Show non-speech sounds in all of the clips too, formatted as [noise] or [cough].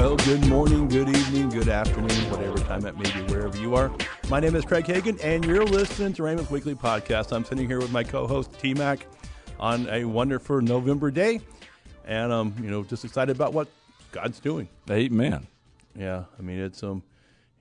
Well, good morning, good evening, good afternoon, whatever time it may be, wherever you are. My name is Craig Hagin, and you're listening to Rhema's Weekly Podcast. I'm sitting here with my co-host T Mac on a wonderful November day, and um, you know, just excited about what God's doing. Amen. Yeah, I mean, it's um,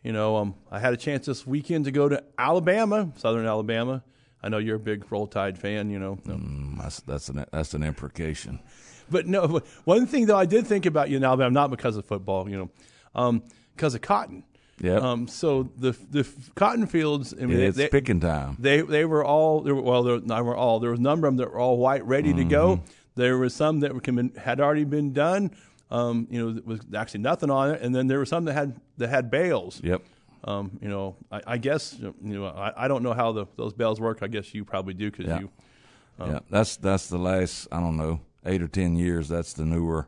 you know, um, I had a chance this weekend to go to Alabama, Southern Alabama. I know you're a big Roll Tide fan, you know. Mm, that's that's an that's an imprecation. But no, one thing though I did think about you in Alabama, not because of football, you know, um, because of cotton. Yeah. Um, so the the cotton fields, I mean, it's they, picking time. They they were all they were, well, they were, not were all. There was a number of them that were all white, ready to go. Mm-hmm. There were some that were, had already been done. Um, you know, there was actually nothing on it, and then there were some that had that had bales. Yep. Um, you know, I, I guess you know I, I don't know how the, those bales work. I guess you probably do because Yeah. you. yeah. That's that's the last I don't know eight or ten years. That's the newer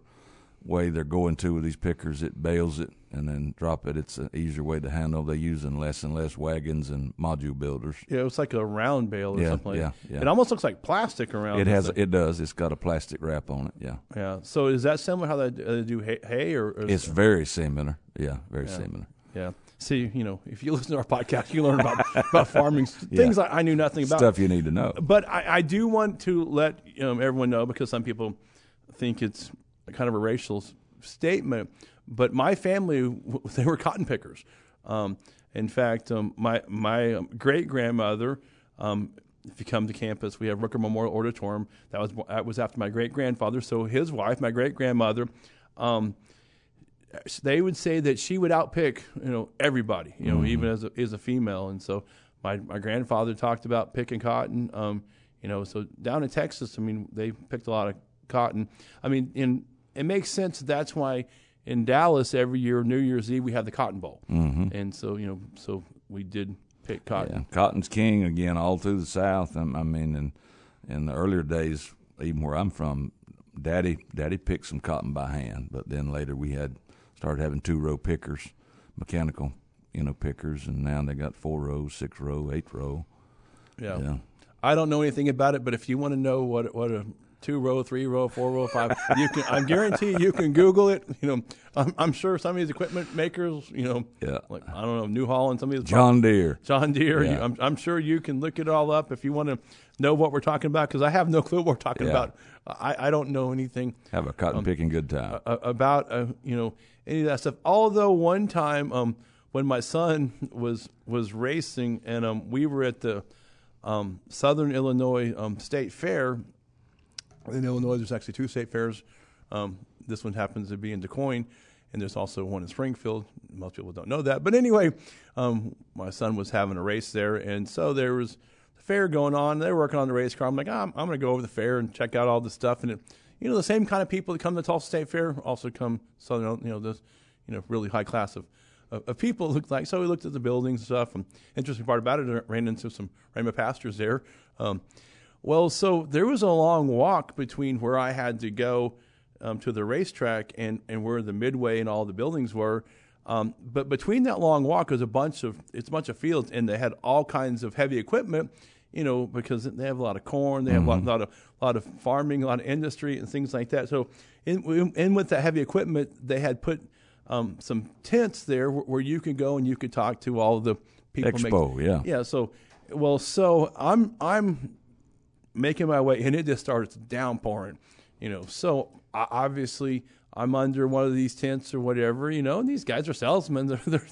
way they're going to with these pickers. It bales it and then drop it. It's an easier way to handle. They're using less and less wagons and module builders. Yeah, it's like a round bale or Yeah, something. Like yeah, yeah. It almost looks like plastic around. It has thing. it does. It's got a plastic wrap on it. Yeah. Yeah. So is that similar how they, uh, do hay, hay or, It's it- very similar. Yeah, very similar. yeah. See, you know, if you [laughs] listen to our podcast, you learn about about [laughs] farming things I, I knew nothing about. Stuff you need to know. But I, I do want to let um, everyone know because some people think it's kind of a racial statement. But my family, [laughs] they were cotton pickers. Um, in fact, um, my my great grandmother. Um, if you come to campus, we have Rooker Memorial Auditorium. That was that was after my great grandfather. So his wife, my great grandmother, um, they would say that she would outpick you know everybody you know even as a, as a female. And so my my grandfather talked about picking cotton um you know so down in Texas I mean they picked a lot of cotton. I mean in it makes sense that's why in Dallas every year New Year's Eve we have the Cotton Bowl. Mm-hmm. and so you know so we did pick cotton. Yeah, cotton's king again all through the South. I mean, in in the earlier days, even where I'm from, Daddy Daddy picked some cotton by hand, but then later we had started having two row pickers, mechanical, you know, pickers, and now they got four row, six row, eight row. yeah. Yeah. I don't know anything about it, but if you want to know what what a two row, three row, four row, five, you can. I guarantee you can Google it. You know, I'm, I'm sure some of these equipment makers, you know, Yeah. like I don't know New Holland, some of these John Deere. John Deere. Yeah. You, I'm, I'm sure you can look it all up if you want to know what we're talking about because I have no [laughs] clue what we're talking Yeah. about. I, I don't know anything Have a cotton picking good time. uh, about uh, you know any of that stuff. Although one time um, when my son [laughs] was was racing and um, we were at the um, Southern Illinois um, State Fair. In Illinois, there's actually two state fairs. Um, this one happens to be in Du Quoin, and there's also one in Springfield. Most people don't know that, but anyway, um, my son was having a race there, and so there was the fair going on. They were working on the race car. I'm like, "Ah, I'm going to go over the fair and check out all the stuff. And it, you know, the same kind of people that come to Tulsa State Fair also come Southern, you know, this, you know, really high class of, of, of people look like. So we looked at the buildings and stuff. And interesting part about it, I ran into some Rhema pastors there. Um, well, so there was a long walk between where I had to go um, to the racetrack and, and where the midway and all the buildings were. Um, but between that long walk was a bunch of it's a bunch of fields, and they had all kinds of heavy equipment. You know, because they have a lot of corn, they have a lot, lot of lot of farming, a lot of industry, and things like that. So, in, in with that heavy equipment, they had put um, some tents there where, where you could go and you could talk to all the people. Expo, yeah. yeah. So, well, so I'm I'm making my way, and it just started to downpouring. You know, so o- obviously I'm under one of these tents or whatever. You know, and these guys are salesmen. [laughs] They're they're,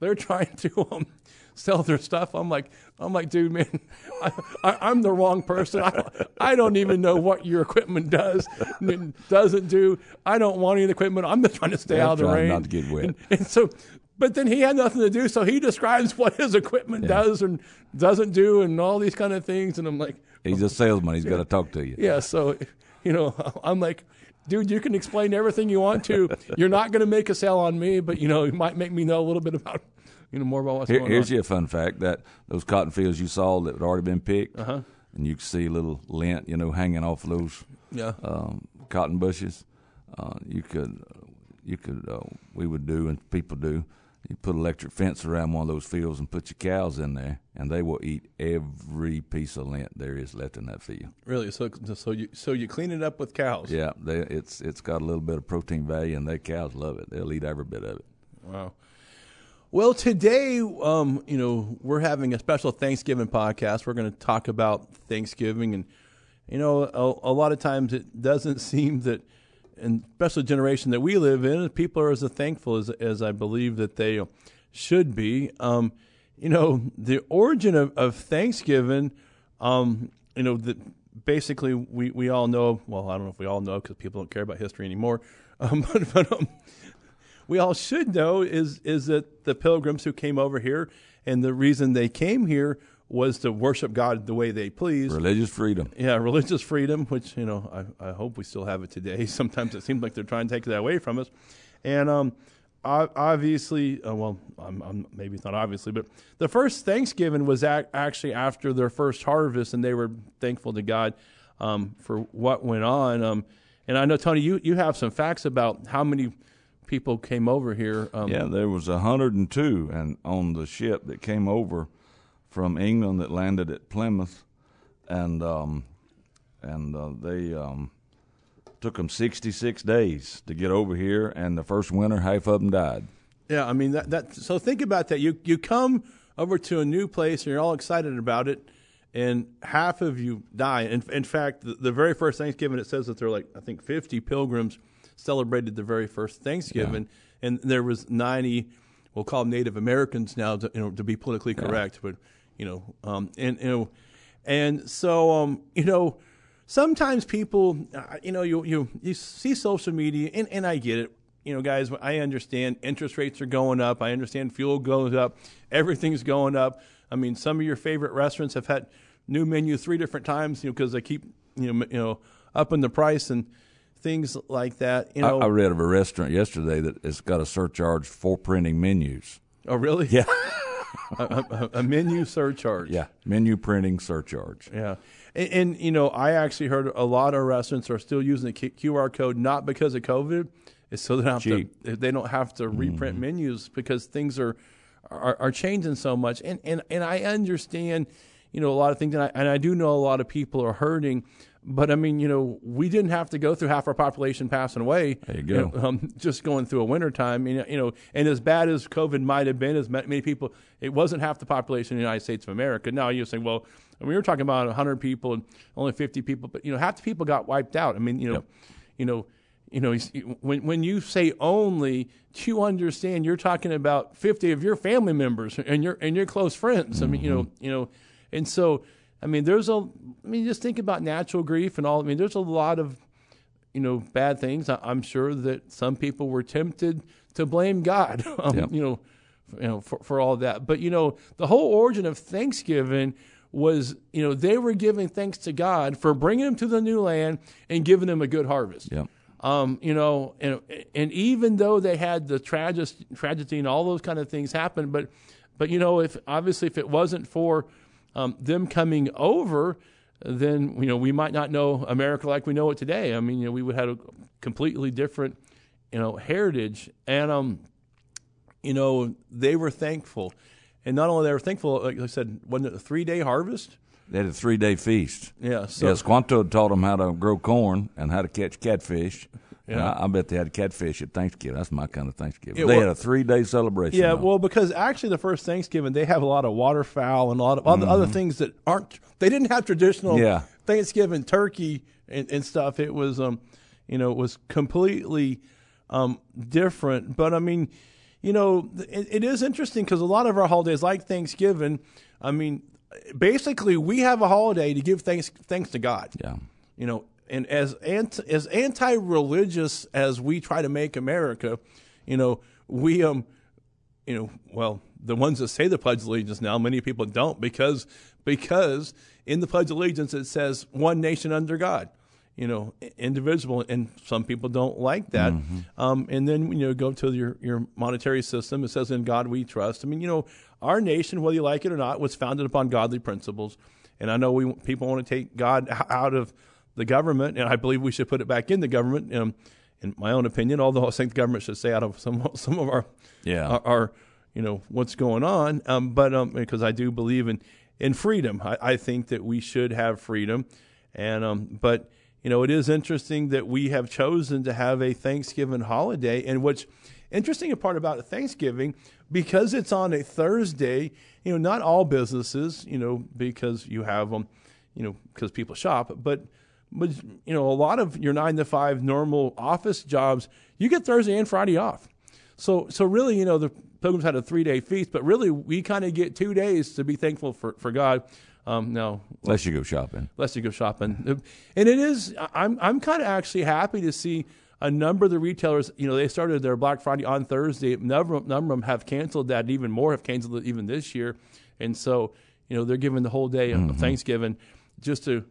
they're trying to um, sell their stuff. I'm like, I'm like, dude, man, [laughs] I, I'm the wrong person. I, I don't even know what your equipment does, and doesn't do. I don't want any equipment. I'm just trying to stay Yeah, out of the rain, not to get wet. And, and so, but then he had nothing to do, so he describes what his equipment does and doesn't do, and all these kind of things. And I'm like, He's a salesman. He's got to talk to you. yeah. So, you know, I'm like, dude, you can explain everything you want to. You're not going to make a sale on me, but you know, you might make me know a little bit about, you know, more about what's Here, going here's on. your fun fact that those cotton fields you saw that had already been picked, Uh-huh. and you could see a little lint, you know, hanging off those Yeah. um, cotton bushes. Uh, you could, you could, uh, we would do, and people do. you put electric fence around one of those fields and put your cows in there, and they will eat every piece of lint there is left in that field. Really? So so you so you clean it up with cows? Yeah, they, it's it's got a little bit of protein value, and their cows love it. They'll eat every bit of it. Wow. Well, today, um, you know, we're having a special Thanksgiving podcast. We're going to talk about Thanksgiving, and you know, a, a lot of times it doesn't [laughs] seem that, and especially the generation that we live in, people are as thankful as as I believe that they should be. Um, you know, the origin of, of Thanksgiving, um, you know, that basically we, we all know. Well, I don't know if we all know because people don't care about history anymore. [laughs] Um, but but um, we all should know is is that the pilgrims who came over here and the reason they came here was to worship God the way they pleased. Religious freedom. Yeah, religious freedom, which you know I, I hope we still have it today. [laughs] Sometimes it seems like they're trying to take that away from us, and um, obviously, uh, well, I'm, I'm, maybe it's not obviously, but the first Thanksgiving was ac- actually after their first harvest, and they were thankful to God um, for what went on. Um, and I know Tony, you you have some facts about how many people came over here. Um, yeah, there was 102 and on the ship that came over from England that landed at Plymouth, and um, and uh, they um, took them 66 days to get over here, and the first winter, half of them died. Yeah, I mean that. that so think about that. You you come over to a new place, and you're all excited about it, and half of you die. In, in fact, the, the very first Thanksgiving, it says that there are like I think 50 pilgrims celebrated the very first Thanksgiving, yeah. and there was 90. We'll call them Native Americans now, to, you know, to be politically correct, yeah. but you know, um, and you know, and so um, you know, sometimes people, uh, you know, you you you see social media, and, and I get it. You know, guys, I understand interest rates are going up. I understand fuel goes up. Everything's going up. I mean, some of your favorite restaurants have had new menu three different times, you know, because they keep you know you know upping the price and things like that. You know, I, I, read of a restaurant yesterday that has got a surcharge for printing menus. Oh, really? Yeah. [laughs] a, a, a, menu surcharge. Yeah, menu printing surcharge. Yeah, and, and, you know, I actually heard a lot of restaurants are still using the QR code not because of COVID, it's so they don't have Cheap. to they don't have to reprint mm-hmm. menus because things are, are are changing so much. And and and I understand, you know, a lot of things, and I, and I do know a lot of people are hurting. But I mean, you know, we didn't have to go through half our population passing away. There you go. You know, um, just going through a winter time. You know, and as bad as COVID might have been, as many people, it wasn't half the population in the United States of America. Now you're saying, well, I mean, we were talking about 100 people and only 50 people, but you know, half the people got wiped out. I mean, you know, yep. you know, you know, when when you say only, you understand you're talking about 50 of your family members and your and your close friends. Mm-hmm. I mean, you know, mm-hmm. you know, and so I mean, there's a. I mean, just think about natural grief and all. I mean, there's a lot of, you know, bad things. I, am sure that some people were tempted to blame God. [laughs] Um. You know, you know, for for all that. But you know, the whole origin of Thanksgiving was, you know, they were giving thanks to God for bringing them to the new land and giving them a good harvest. Yep. Um, you know, and and even though they had the tragedy, tragedy and all those kind of things happen, but but you know, if obviously if it wasn't for um, them coming over, then you know we might not know America like we know it today. I mean, you know, we would have a completely different, you know, heritage. And um, you know, they were thankful, and not only they were thankful, like I said, wasn't it a three day harvest? They had a three day feast. Yeah. So, yeah, Squanto taught them how to grow corn and how to catch catfish. Yeah. I, I, bet they had catfish at Thanksgiving. That's my kind of Thanksgiving. They had a three day celebration. Yeah, though. well, because actually the first Thanksgiving they have a lot of waterfowl and a lot of other, mm-hmm. other things that aren't. They didn't have traditional yeah. Thanksgiving turkey and, and, stuff. It was, um, you know, it was completely um, different. But I mean, you know, it, it is interesting because a lot of our holidays, like Thanksgiving, I mean, basically we have a holiday to give thanks thanks to God. Yeah. You know, and as anti, as anti-religious as we try to make America, you know, we um, you know, well, the ones that say the Pledge of Allegiance now, many people don't because because in the Pledge of Allegiance it says one nation under God, you know, indivisible, and some people don't like that. Mm-hmm. Um, and then you know, go to your your monetary system. It says in God we trust. I mean, you know, our nation, whether you like it or not, was founded upon godly principles. And I know we people want to take God out of the government, and I believe we should put it back in the government. Um, in my own opinion, although I think the government should stay out of some [laughs] some of our yeah our, our you know what's going on. Um, but um, because I do believe in in freedom, I, I think that we should have freedom, and um, but you know it is interesting that we have chosen to have a Thanksgiving holiday, and what's interesting part about Thanksgiving because it's on a Thursday. You know, not all businesses, you know, because you have them, you know, because people shop, but but you know, a lot of your nine to five normal office jobs, you get Thursday and Friday off. So, so really, you know, the pilgrims had a three day feast, but really, we kind of get two days to be thankful for for God. Um, no, unless you go shopping. Unless you go shopping, and it is. I'm I'm kind of actually happy to see a number of the retailers. You know, they started their Black Friday on Thursday. A number, number of them have canceled that. Even more have canceled it even this year, and so you know they're giving the whole day mm-hmm. of Thanksgiving just to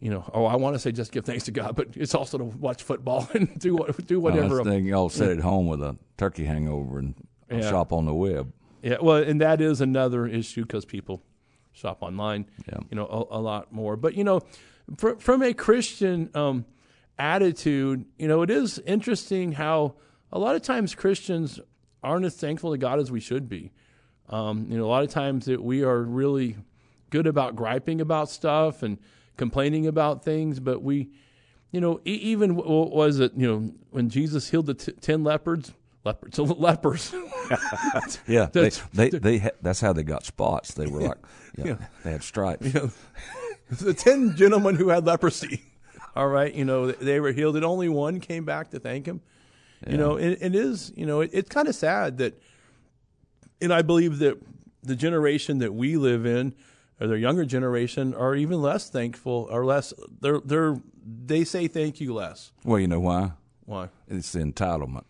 you know, oh, I want to say just give thanks to God, but it's also to watch football [laughs] and do what, do whatever. Oh, thing y'all sit at home with a turkey hangover and yeah. shop on the web. Yeah, well, and that is another issue because people shop online, yeah. you know, a, a, lot more. But you know, for, from a Christian um, attitude, you know, it is interesting how a lot of times Christians aren't as thankful to God as we should be. Um, you know, a lot of times that we are really good about griping about stuff and complaining about things, but we, you know, even what was it, you know, when Jesus healed the t- 10 leopards, leopards, [laughs] lepers. [laughs] yeah, they, they, they ha- that's how they got spots. They were like, [laughs] yeah, yeah. they had stripes. You know, the 10 gentlemen who had leprosy, all right, you know, they were healed, and only one came back to thank him. Yeah. You know, it, it is, you know, it, it's kind of sad that, and I believe that the generation that we live in, or their younger generation are even less thankful or less they're they're they say thank you less. Well, you know why? Why? It's the entitlement.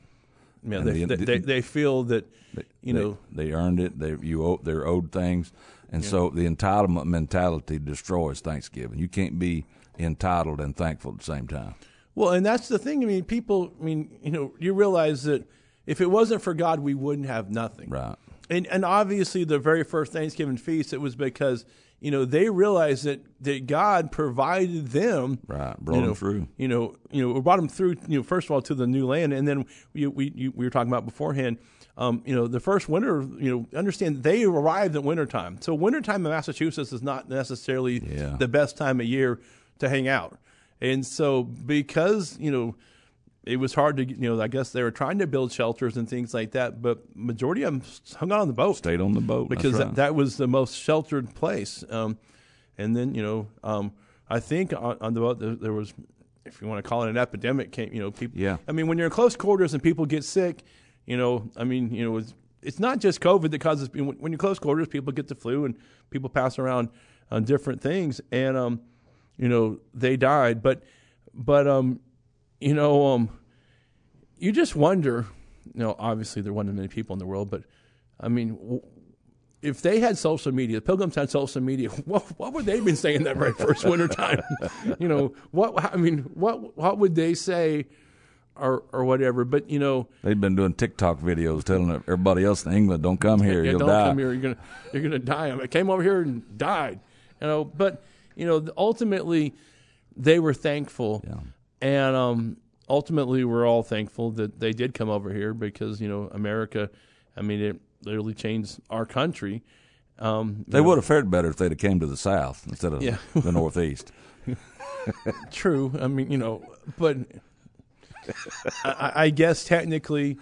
Yeah, they, the, they, they feel that you know they earned it. They you owe, they're owed things, and yeah. so the entitlement mentality destroys Thanksgiving. You can't be entitled and thankful at the same time. Well, and that's the thing. I mean, people. I mean, you know, you realize that if it wasn't for God, we wouldn't have nothing. Right and and obviously the very first Thanksgiving feast it was because you know they realized that that God provided them right brought you know, them through. you know you know brought them through you know first of all to the new land. And then we we, we were talking about beforehand um, you know the first winter you know understand they arrived at wintertime. So wintertime in Massachusetts is not necessarily yeah. the best time of year to hang out. And so because you know it was hard to, you know, I guess they were trying to build shelters and things like that, but majority of them hung out on the boat. Stayed on the boat. Because right. that, that, was the most sheltered place. Um, and then, you know, um, I think on, on the boat there, there, was, if you want to call it an epidemic, came, you know, people. Yeah. I mean, when you're in close quarters and people get sick, you know, I mean, you know, it's, it's not just COVID that causes, when you're close quarters, people get the flu and people pass around on different things. And, um, you know, they died. But, but, um, you know, um, you just wonder. You know, obviously there weren't many people in the world, but I mean, if they had social media, the Pilgrims had social media. [laughs] What, what would they have been saying that very first winter time? [laughs] you know, what I mean, what what would they say? or or whatever. But you know, they've been doing TikTok videos telling everybody else in England, "Don't come here, yeah, you'll don't die." come here, you're gonna you're gonna die. I, I came over here and died. You know, but you know, ultimately, they were thankful, yeah. And um, ultimately, we're all thankful that they did come over here because you know America. I mean, it literally changed our country. Um, they know, would have fared better if they'd have came to the south instead of yeah. the northeast. [laughs] [laughs] True. I mean, you know, but I, I guess technically,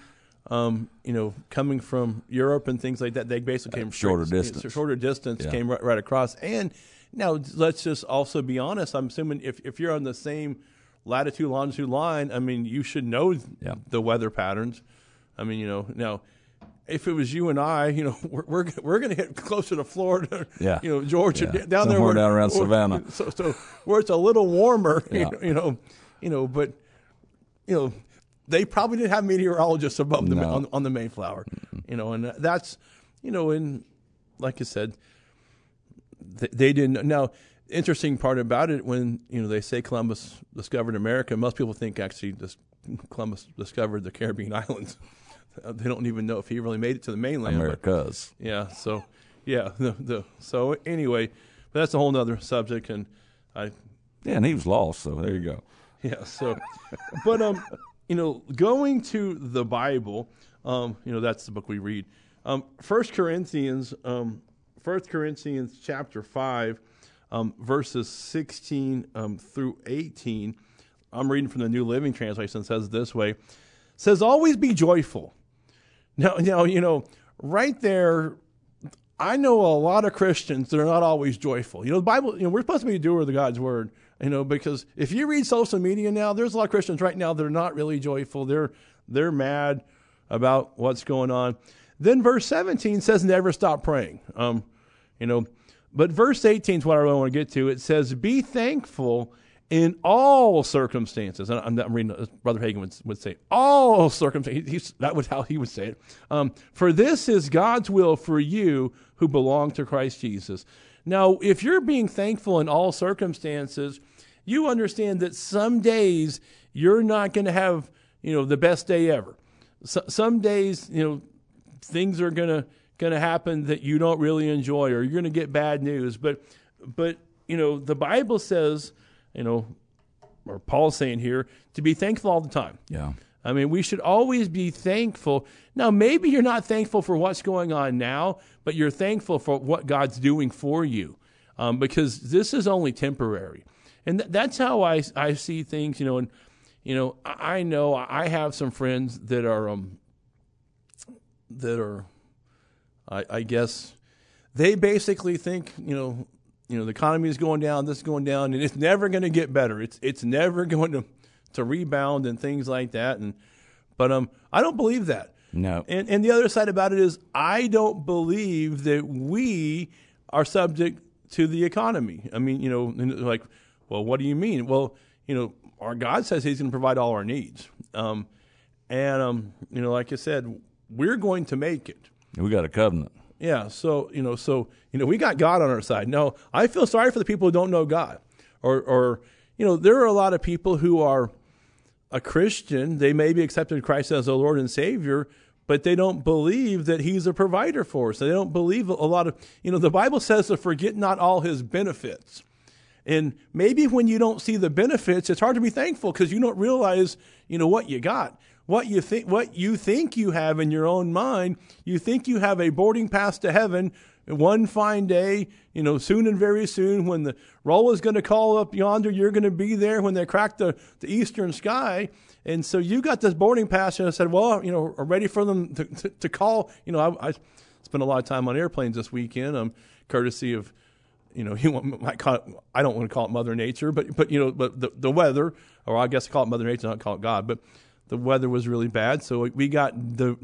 um, you know, coming from Europe and things like that, they basically came shorter distance. Shorter distance yeah. came right, right across. And now let's just also be honest. I'm assuming if if you're on the same latitude longitude line, I mean, you should know yeah. the weather patterns. I mean, you know, now if it was you and I, you know, [laughs] we're we're, we're going to hit closer to Florida, yeah. you know, Georgia, yeah. down Somewhere there, down around [laughs] Savannah, so, so where it's a little warmer, [laughs] yeah. you, know, you know, but you know, they probably didn't have meteorologists above them no. on, on the Mayflower, mm-hmm. you know, and that's, you know, and like I said, they, they didn't now interesting part about it when you know they say Columbus discovered America, most people think actually this, Columbus discovered the Caribbean [laughs] islands. they don't even know if he really made it to the mainland. Americas. But, yeah. So yeah. The, the so anyway, that's a whole other subject, and I. Yeah, and he was lost. So there you go. Yeah. So, but um, you know, going to the Bible, um, you know, that's the book we read. Um, 1 Corinthians, um, 1 Corinthians chapter 5, um, verses 16 um, through 18. I'm reading from the New Living Translation. Says this way. Says, always be joyful. Now, now, you know, right there, I know a lot of Christians that are not always joyful. You know, the Bible, you know, we're supposed to be a doer of God's word, you know, because if you read social media now, there's a lot of Christians right now that are not really joyful. They're, they're mad about what's going on. Then verse 17 says, never stop praying. Um, you know, but verse 18 is what I really want to get to. It says, be thankful in all circumstances. And I'm, I'm reading, Brother Hagin would, would say, all circumstances. that was how he would say it. Um, for this is God's will for you who belong to Christ Jesus. Now, if you're being thankful in all circumstances, you understand that some days you're not going to have, you know, the best day ever. So, some days, you know, things are going to going to happen that you don't really enjoy or you're going to get bad news. But but you know, the Bible says, you know, or Paul's saying here, to be thankful all the time. Yeah. I mean, we should always be thankful. Now, maybe you're not thankful for what's going on now, but you're thankful for what God's doing for you um, because this is only temporary. And th- that's how I, I see things, you know. And, you know, I, I know I have some friends that are, um, that are, I, I guess, they basically think, you know, you know, the economy is going down, this is going down, and it's never going to get better. It's it's never [laughs] going to to rebound and things like that. And but um, I don't believe that. No. And and the other side about it is I don't believe that we are subject to the economy. I mean, you know, like, well, what do you mean? Well, you know, our God says He's going to provide all our needs. Um, and um, you know, like I said, we're going to make it. We got a covenant. Yeah. So you know, so you know, we got God on our side. No, I feel sorry for the people who don't know God, or or you know, there are a lot of people who are a Christian. They may be accepted Christ as a Lord and Savior, but they don't believe that He's a provider for us. They don't believe a lot of you know. The Bible says to forget not all His benefits. And maybe when you don't see the benefits, it's hard to be thankful because you don't realize, you know, what you got what you think what you think you have in your own mind you think you have a boarding pass to heaven one fine day you know soon and very soon when the roll is going to call up yonder you're going to be there when they crack the, the eastern sky and so you got this boarding pass and i said well you know are ready for them to, to, to call you know I, I spent a lot of time on airplanes this weekend um courtesy of you know, [laughs] you might call it, I don't want to call it Mother Nature, but but you know, but the, the weather, or I guess I call it Mother Nature, not call it God. But the weather was really bad, so we got the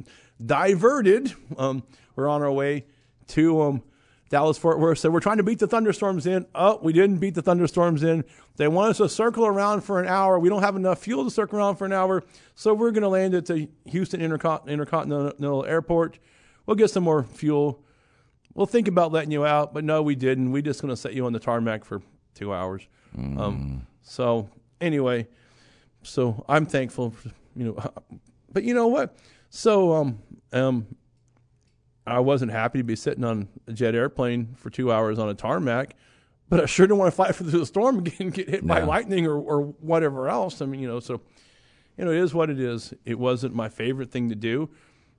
diverted. Um, we're on our way to um, Dallas Fort Worth. So we're trying to beat the thunderstorms in. Oh, we didn't beat the thunderstorms in. They want us to circle around for an hour. We don't have enough fuel to circle around for an hour, so we're going to land at the Houston Intercont- Intercontinental Airport. We'll get some more fuel. We'll think about letting you out, but no, we didn't. We're just going to set you on the tarmac for two hours. Mm. Um, so anyway, so I'm thankful. You know, [laughs] but you know what? So um um I wasn't happy to be sitting on a jet airplane for two hours on a tarmac, but I sure didn't want to fight [laughs] through the storm and get hit no. by lightning or, or whatever else. I mean, you know, so you know, it is what it is. It wasn't my favorite thing to do,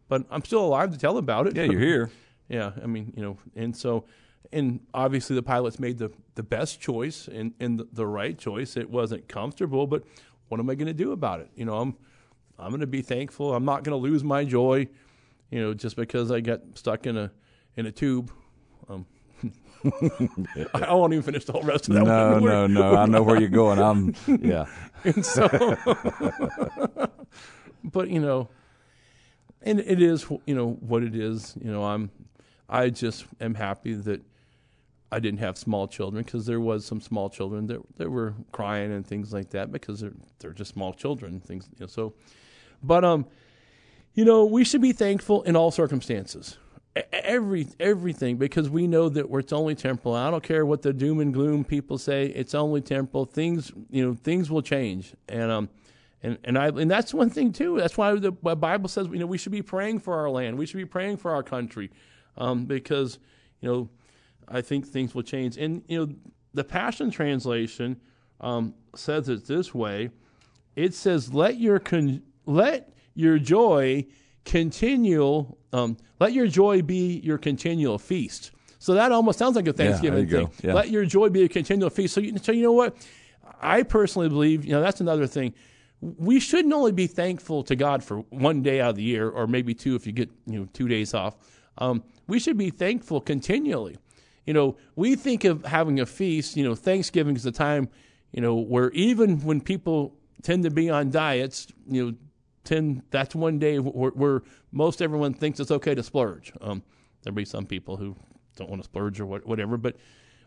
but I'm still alive to tell about it. Yeah, you're here. [laughs] yeah, I mean, you know, and so and obviously the pilots made the, the best choice and, and the, the right choice. It wasn't comfortable, but what am I going to do about it? You know, I'm I'm going to be thankful. I'm not going to lose my joy, you know, just because I got stuck in a in a tube. Um, [laughs] I won't even finish the whole rest of that. No, one. no, no. I know where you're going. I'm yeah. [laughs] and so, [laughs] but you know, and it is you know what it is. You know, I'm I just am happy that I didn't have small children because there was some small children that that were crying and things like that because they're they're just small children things you know so but um you know we should be thankful in all circumstances. Every everything because we know that it's only temporal. I don't care what the doom and gloom people say it's only temporal. Things you know things will change. And um and and I and that's one thing too. That's why the Bible says you know we should be praying for our land. We should be praying for our country um because you know I think things will change. And you know, the Passion Translation um, says it this way: It says, "Let your con- let your joy continual. Um, let your joy be your continual feast. So that almost sounds like a Thanksgiving you thing. Yeah. Let your joy be a continual feast. So, you, so you know what? I personally believe, you know, that's another thing. We shouldn't only be thankful to God for one day out of the year, or maybe two if you get, you know, two days off. Um, we should be thankful continually. You know, we think of having a feast. You know, Thanksgiving is the time, you know, where even when people tend to be on diets, you know, tend that's one day where, where most everyone thinks it's okay to splurge. Um, there'll be some people who don't want to splurge or what, whatever, but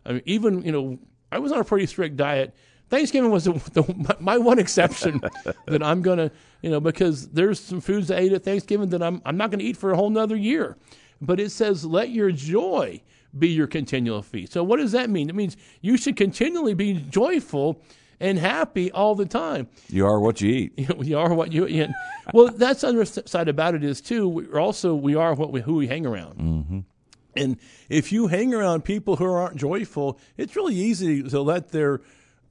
I mean, even you know, I was on a pretty strict diet. Thanksgiving was [laughs] the, the, my one exception [laughs] that I'm gonna, you know, because there's some foods I ate at Thanksgiving that I'm I'm not gonna eat for a whole nother year. But it says, "Let your joy be your continual feast." So what does that mean? It means you should continually be joyful and happy all the time. You are what you eat. [laughs] you are what you eat. Well, that's the other side about it is too. We're also we are what we who we hang around. Mm-hmm. And if you hang around people who aren't joyful, it's really easy to let their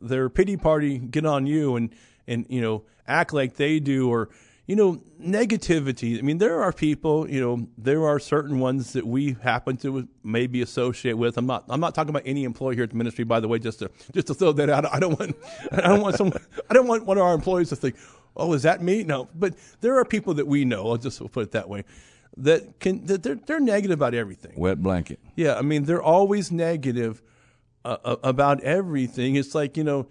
their pity party get on you and and you know act like they do or you know negativity. I mean, there are people. You know, there are certain ones that we happen to maybe associate with. I'm not. I'm not talking about any employee here at the ministry, by the way. Just to just to throw that out. I don't want. I don't want someone, [laughs] I don't want one of our employees to think, "Oh, is that me?" No, but there are people that we know. I'll just put it that way that can that they're they're negative about everything. Wet blanket. Yeah, I mean they're always negative uh, uh, about everything. It's like you know,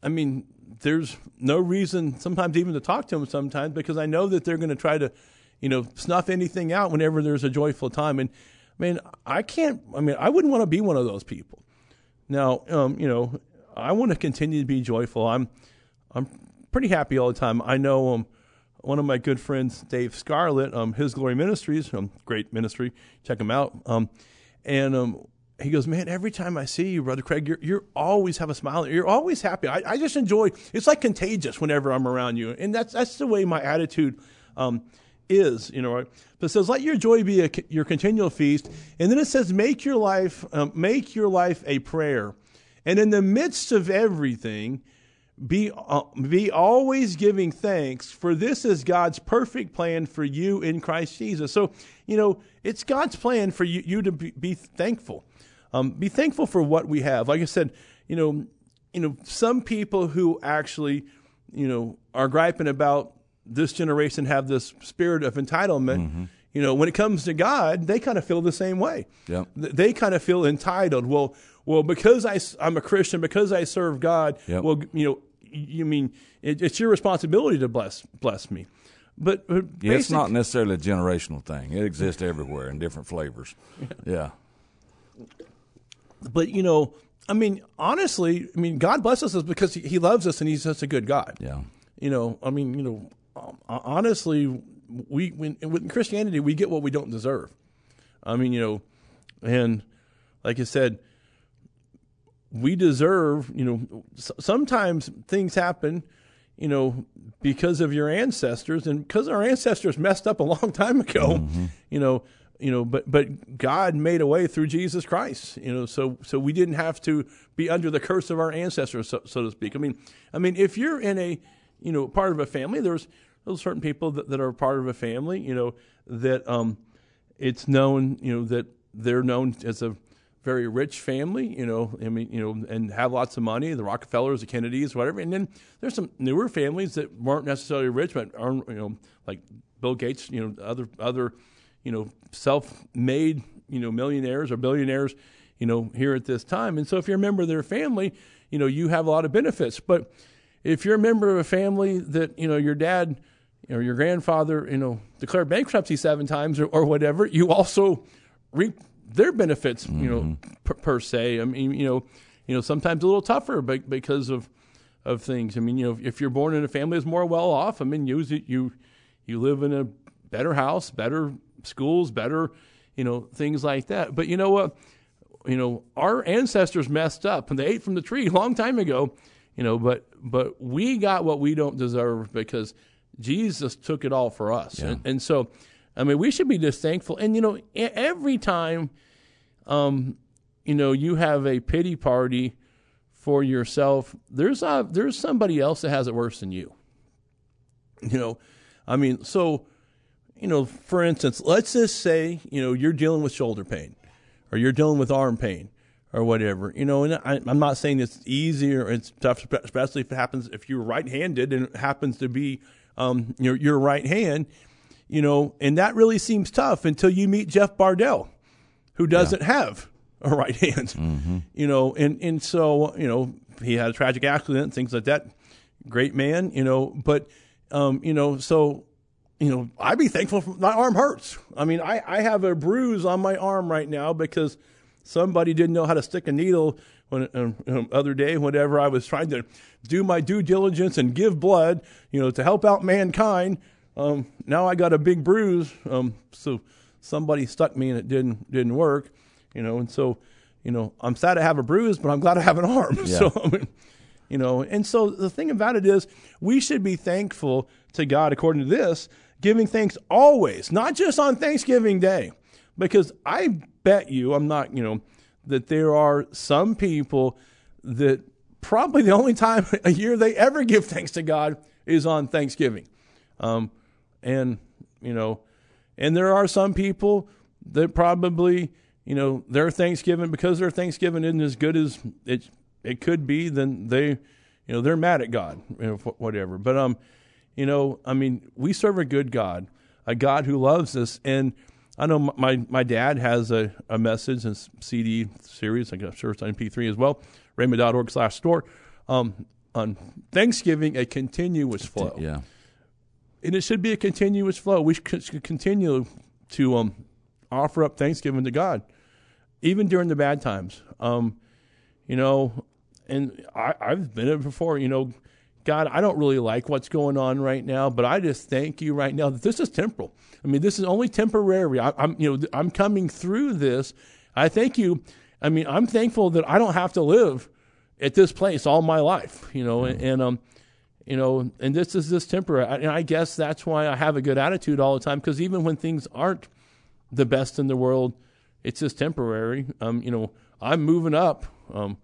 I mean, there's no reason sometimes even to talk to them sometimes because I know that they're going to try to, you know, snuff anything out whenever there's a joyful time. And I mean, I can't. I mean, I wouldn't want to be one of those people. Now, um, you know, I want to continue to be joyful. I'm I'm pretty happy all the time. I know um one of my good friends, Dave Scarlett, um, His Glory Ministries, um, great ministry. Check him out. Um, and um, he goes, man, every time I see you, brother Craig, you're you always have a smile. You're always happy. I, I, just enjoy. It's like contagious whenever I'm around you, and that's that's the way my attitude um, is. You know, right? But it says, let your joy be a, your continual feast, and then it says, make your life um, make your life a prayer, and in the midst of everything be uh, be always giving thanks for this is God's perfect plan for you in Christ Jesus. So, you know, it's God's plan for you, you to be, be thankful. Um, be thankful for what we have. Like I said, you know, you know, some people who actually, you know, are griping about this generation have this spirit of entitlement. Mm-hmm. You know, when it comes to God, they kind of feel the same way. Yep. They kind of feel entitled. Well, well, because I, I'm a Christian, because I serve God, Yep. well, you know, you mean it, it's your responsibility to bless bless me. But, but Yeah, it's not necessarily a generational thing. It exists everywhere in different flavors. [laughs] Yeah. But you know, I mean, honestly, I mean, God blesses us because He, he loves us and He's such a good God. Yeah. You know, I mean, you know, um, honestly, we when, with Christianity we get what we don't deserve. I mean, you know, and like I said, we deserve. You know, sometimes things happen. You know, because of your ancestors and because our ancestors messed up a long [laughs] time ago. You know, you know, but but God made a way through Jesus Christ. You know, so so we didn't have to be under the curse of our ancestors, so, so to speak. I mean, I mean, if you're in a you know part of a family, there's there's certain people that, that are part of a family. You know that um, it's known. You know that they're known as a very rich family, you know, I mean, you know, and have lots of money, the Rockefellers, the Kennedys, whatever. And then there's some newer families that weren't necessarily rich, but are, you know, like Bill Gates, you know, other, other, you know, self-made, you know, millionaires or billionaires, you know, here at this time. And so if you're a member of their family, you know, you have a lot of benefits. But if you're a member of a family that, you know, your dad or your grandfather, you know, declared bankruptcy seven times or, or whatever, you also reap their benefits, you know, per, per se. I mean, you know, you know, sometimes a little tougher be- because of of things. I mean, you know, if you're born in a family that's more well off, I mean, you you you live in a better house, better schools, better, you know, things like that. But you know what? You know, our ancestors messed up and they ate from the tree a [laughs] long time ago. You know, but but we got what we don't deserve because Jesus took it all for us, and, and so. I mean, we should be just thankful. And you know, every time, um, you know, you have a pity party for yourself, there's a, there's somebody else that has it worse than you. You know, I mean, so you know, for instance, let's just say, you know, you're dealing with shoulder pain or you're dealing with arm pain or whatever, you know, and I, am not saying it's easy or it's tough, especially if it happens, if you're right handed and it happens to be um, your, your right hand, you know, and that really seems tough until you meet Jeff Bardell, who doesn't yeah. have a right hand, mm-hmm. you know, and, and so, you know, he had a tragic accident, things like that. Great man, you know, but, um, you know, so you know, I'd be thankful my arm hurts. I mean, I, I have a bruise on my arm right now because somebody didn't know how to stick a needle when um, um, other day whenever I was trying to do my due diligence and give blood, you know, to help out mankind. Um, now I got a big bruise. Um, so somebody stuck me and it didn't didn't work, you know, and so you know I'm sad to have a bruise, but I'm glad I have an arm. [laughs] Yeah. So I mean, you know, and so the thing about it is we should be thankful to God according to this giving thanks always, not just on Thanksgiving Day. Because I bet you, I'm not, you know, that there are some people that probably the only time [laughs] a year they ever give thanks to God is on Thanksgiving. Um, and, you know, and there are some people that probably, you know, their Thanksgiving, because their Thanksgiving isn't as good as it, it could be, then they, you know, they're mad at God, you know, whatever. But, um, you know, I mean, we serve a good God, a God who loves us. And I know my, my dad has a, a message and CD series, I'm sure it's on MP3 as well, rhema.org slash store, um, on Thanksgiving, a continuous flow. Yeah. And it should be a continuous flow. We should continue to um, offer up Thanksgiving to God, even during the bad times. Um, you know, and I, I've been it before, you know, God, I don't really like what's going on right now, but I just thank you right now that this is temporal. I mean, this is only temporary. I, am you know, I'm coming through this. I thank you. I mean, I'm thankful that I don't have to live at this place all my life. You know, and, and um, you know, and this is this temporary. And I guess that's why I have a good attitude all the time because even when things aren't the best in the world, it's just temporary. Um, you know, I'm moving up. Um,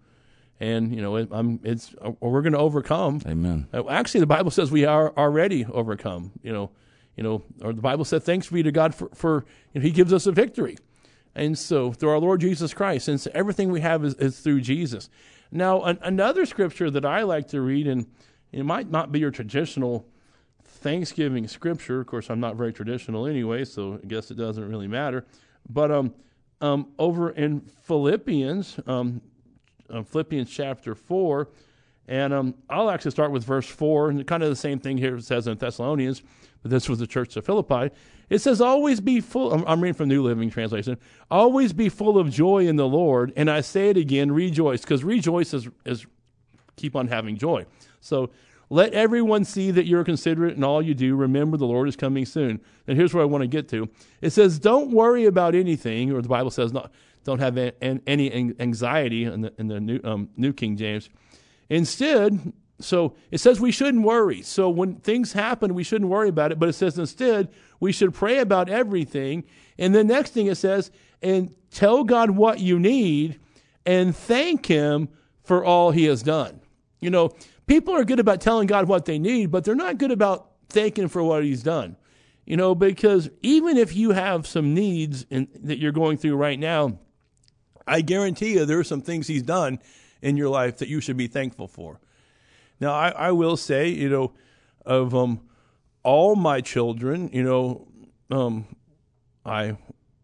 and you know it, it's uh, we're going to overcome. Amen. Uh, actually, the Bible says we are already overcome. You know, you know, or the Bible said, "Thanks be to God for, for you know, He gives us a victory." And so, through our Lord Jesus Christ, since everything we have is, is through Jesus. Now, an, another scripture that I like to read, and it might not be your traditional Thanksgiving scripture. Of course, I'm not very traditional anyway, so I guess it doesn't really matter. But um, um, over in Philippians, um, uh, Philippians chapter 4. And um, I'll actually start with verse 4, and kind of the same thing here it says in Thessalonians, but this was the church of Philippi. It says, Always be full, I'm, I'm reading from New Living Translation, always be full of joy in the Lord. And I say it again, rejoice, because rejoice is, is keep on having joy. So let everyone see that you're considerate in all you do. Remember, the Lord is coming soon. And here's where I want to get to. It says, Don't worry about anything, or the Bible says, not, don't have any anxiety in the, in the New, um, New King James. Instead, so it says we shouldn't worry. So when things happen, we shouldn't worry about it. But it says instead, we should pray about everything. And the next thing it says, and tell God what you need and thank Him for all He has done. You know, people are good about telling God what they need, but they're not good about thanking for what He's done. You know, because even if you have some needs in, that you're going through right now, I guarantee you there are some things he's done in your life that you should be thankful for. Now, I, I will say, you know, of um, all my children, you know, um, I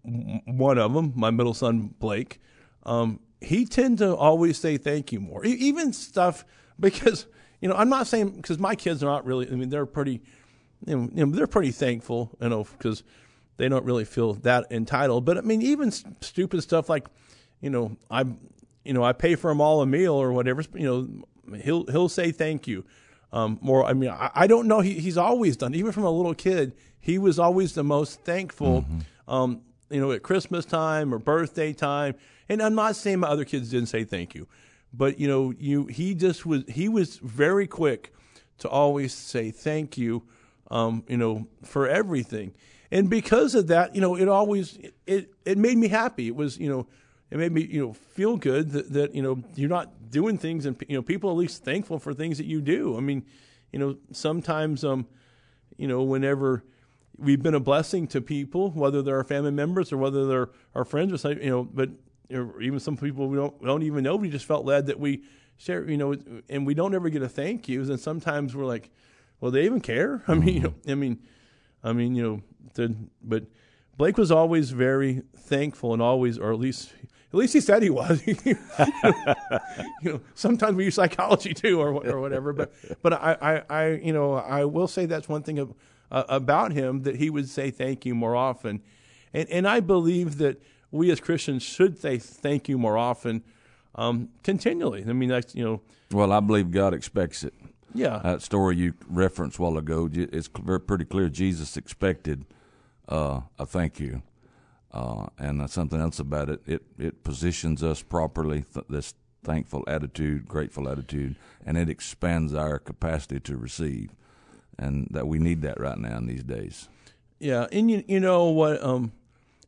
one of them, my middle son Blake, um, he tend to always say thank you more, even stuff because you know I'm not saying because my kids are not really. I mean, they're pretty, you know, you know they're pretty thankful, you know, because they don't really feel that entitled. But I mean, even stupid stuff like you know, I, you know, I pay for them all a meal or whatever. You know, he'll he'll say thank you. Um, more, I mean, I, I don't know. He, he's always done. Even from a little kid, he was always the most thankful. Mm-hmm. Um, you know, at Christmas time or birthday time. And I'm not saying my other kids didn't say thank you, but you know, you he just was he was very quick to always say thank you. Um, you know, for everything. And because of that, you know, it always it it made me happy. It was, you know, it made me you know feel good that, that you know you're not doing things and you know people at least thankful for things that you do. I mean, you know sometimes um you know whenever we've been a blessing to people, whether they're our family members or whether they're our friends or something, you know, but even some people we don't we don't even know. We just felt led that we share, you know, and we don't ever get a thank yous. And sometimes we're like, well, they even care. I mean, you know, I mean, I mean, you know, the, but Blake was always very thankful and always, or at least, at least he said he was. [laughs] you, know, sometimes we use psychology too, or or whatever. But but I, I, I you know I will say that's one thing of, uh, about him that he would say thank you more often, and and I believe that we as Christians should say thank you more often, um, continually. I mean that's you know. Well, I believe God expects it. Yeah, that story you referenced a while ago, it's pretty clear Jesus expected uh, a thank you. Uh, and something else about it, it it positions us properly. Th- this thankful attitude, grateful attitude, and it expands our capacity to receive, and that we need that right now in these days. Yeah, and you you know what? Um,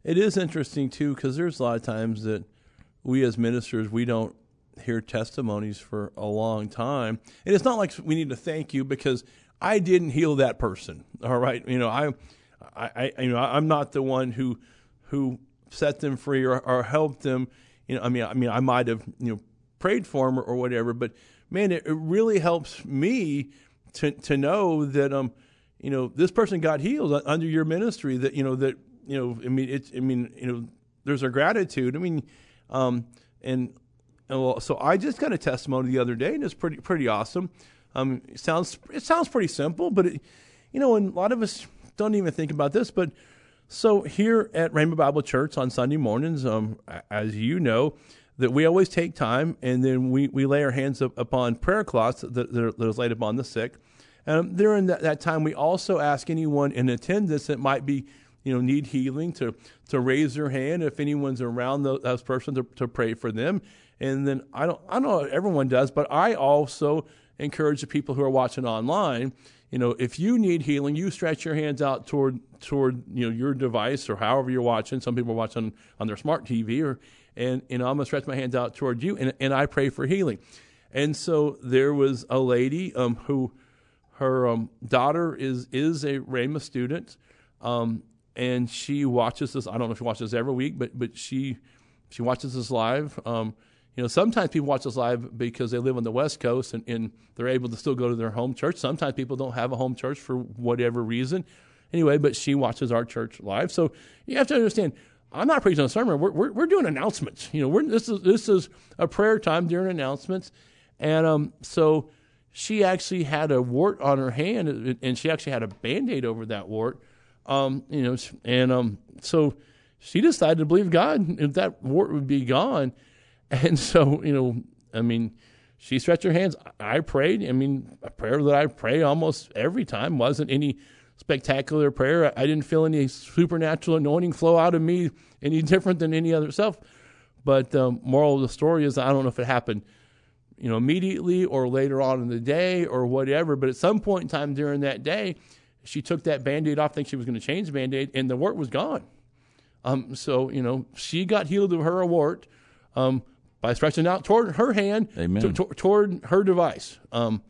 it is interesting too because there's a lot of times that we as ministers we don't hear testimonies for a long time, and it's not like we need to thank you because I didn't heal that person. All right, you know I, I, I you know I'm not the one who who set them free or, or helped them. You know, I mean, I mean, I might have you know prayed for them or, or whatever, but man, it, it, really helps me to to know that um, you know, this person got healed under your ministry. That you know that you know, I mean, it's I mean, you know, there's a gratitude. I mean, um, and, and well, so I just got a testimony the other day, and it's pretty pretty awesome. Um, it sounds it sounds pretty simple, but it, you know, and a lot of us don't even think about this, but so here at Rhema Bible Church on Sunday mornings, um, as you know, that we always take time and then we, we lay our hands up upon prayer cloths that, that, is laid upon the sick. And during that, that time, we also ask anyone in attendance that might be, you know, need healing to to raise their hand if anyone's around those, those person to, to pray for them. And then I don't I don't know everyone does, but I also encourage the people who are watching online you know, if you need healing, you stretch your hands out toward toward you know your device or however you're watching. Some people are watching on their smart TV, or and you know I'm gonna stretch my hands out toward you, and and I pray for healing. And so there was a lady um, who her um, daughter is is a Rhema student, um, and she watches this. I don't know if she watches this every week, but but she she watches this live. You know, sometimes people watch us live because they live on the West Coast and, and they're able to still go to their home church. Sometimes people don't have a home church for whatever reason. Anyway, but she watches our church live. So you have to understand, I'm not preaching a sermon. We're, we're, we're doing announcements. You know, we're, this is this is a prayer time during announcements, and um, so she actually had a wart on her hand, and she actually had a band aid over that wart. Um, you know, and um, so she decided to believe God that wart would be gone. [laughs] And so, you know, I mean, she stretched her hands. I prayed. I mean, a prayer that I pray almost every time wasn't any spectacular prayer. I didn't feel any supernatural anointing flow out of me any different than any other self. But the um, moral of the story is I don't know if it happened, you know, immediately or later on in the day or whatever. But at some point in time during that day, she took that band aid off, think she was going to change the band aid, and the wart was gone. Um, so, you know, she got healed of her wart. Um, by stretching out toward her hand to, to, toward her device. Um,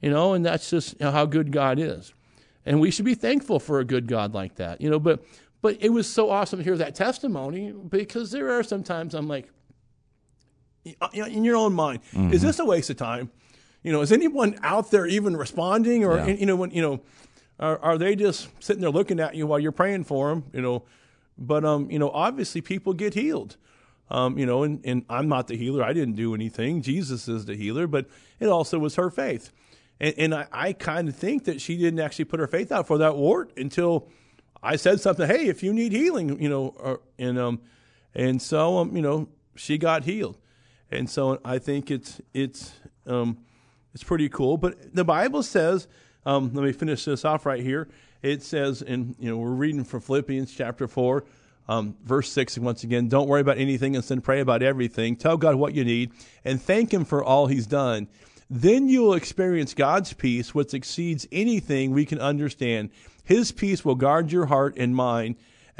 you know, and that's just you know, how good God is. And we should be thankful for a good God like that. You know, but but it was so awesome to hear that testimony because there are sometimes I'm like, in your own mind, mm-hmm. is this a waste of time? You know, is anyone out there even responding, or yeah. you know, when you know, are, are they just sitting there looking at you while you're praying for them? You know, but um, you know, obviously people get healed. Um, you know, and, and I'm not the healer. I didn't do anything. Jesus is the healer, but it also was her faith. And, and I, I kind of think that she didn't actually put her faith out for that wart until I said something. Hey, if you need healing, you know, or, and um, and so um, you know, she got healed, and so I think it's it's um, it's pretty cool. But the Bible says, um, let me finish this off right here. It says, and you know, we're reading from Philippians chapter four. Um, verse 6, once again, don't worry about anything, instead pray about everything. Tell God what you need and thank Him for all He's done. Then you will experience God's peace, which exceeds anything we can understand. His peace will guard your heart and mind,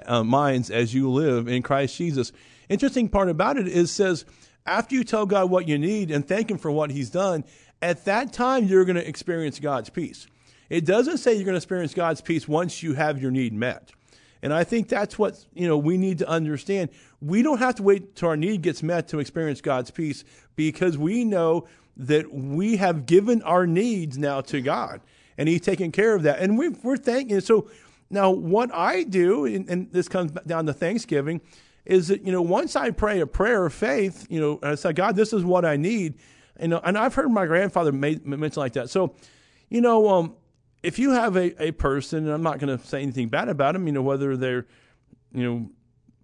uh, minds as you live in Christ Jesus. Interesting part about it is says, after you tell God what you need and thank Him for what He's done, at that time you're going to experience God's peace. It doesn't say you're going to experience God's peace once you have your need met. And I think that's what you know we need to understand. We don't have to wait till our need gets met to experience God's peace because we know that we have given our needs now to God and He's taking care of that. And we, we're thanking. So now, what I do, and, and this comes down to Thanksgiving, is that you know once I pray a prayer of faith, you know, I say, God, this is what I need. You know, and I've heard my grandfather mention like that. So, you know, um, if you have a, a person, and I'm not going to say anything bad about them, you know, whether they're, you know,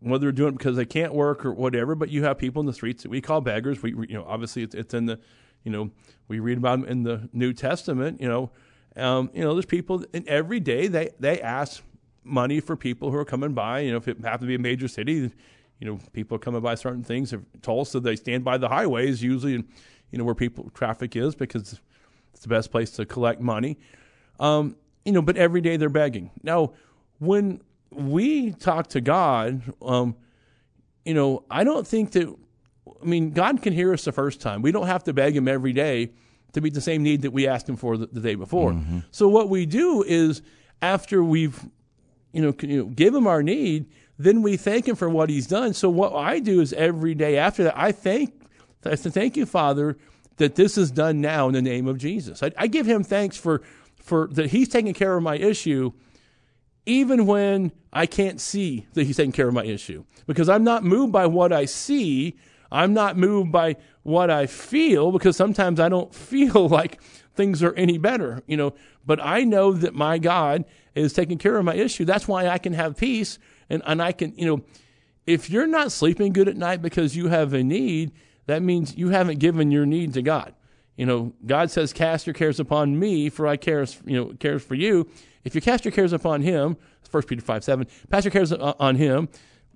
whether they're doing it because they can't work or whatever, but you have people in the streets that we call beggars. We, you know, obviously it's, it's in the, you know, we read about them in the New Testament. You know, um, you know, there's people, and every day they they ask money for people who are coming by. You know, if it happens to be a major city, you know, people are coming by certain things. If Tulsa, they stand by the highways usually, you know, where people traffic is because it's the best place to collect money. Um, you know, but every day they're begging. Now, when we talk to God, um, you know, I don't think that. I mean, God can hear us the first time. We don't have to beg Him every day to meet the same need that we asked Him for the, the day before. Mm-hmm. So what we do is after we've, you know, you know, give Him our need, then we thank Him for what He's done. So what I do is every day after that, I thank, I say, thank you, Father, that this is done now in the name of Jesus. I, I give Him thanks for for that he's taking care of my issue even when I can't see that he's taking care of my issue. Because I'm not moved by what I see. I'm not moved by what I feel because sometimes I don't [laughs] feel like things are any better, you know. But I know that my God is taking care of my issue. That's why I can have peace and, and I can, you know, if you're not sleeping good at night because you have a need, that means you haven't given your need to God. You know, God says, "Cast your cares upon me, for I cares, you know, cares for you." If you cast your cares upon Him, First Peter five seven, cast your cares on Him,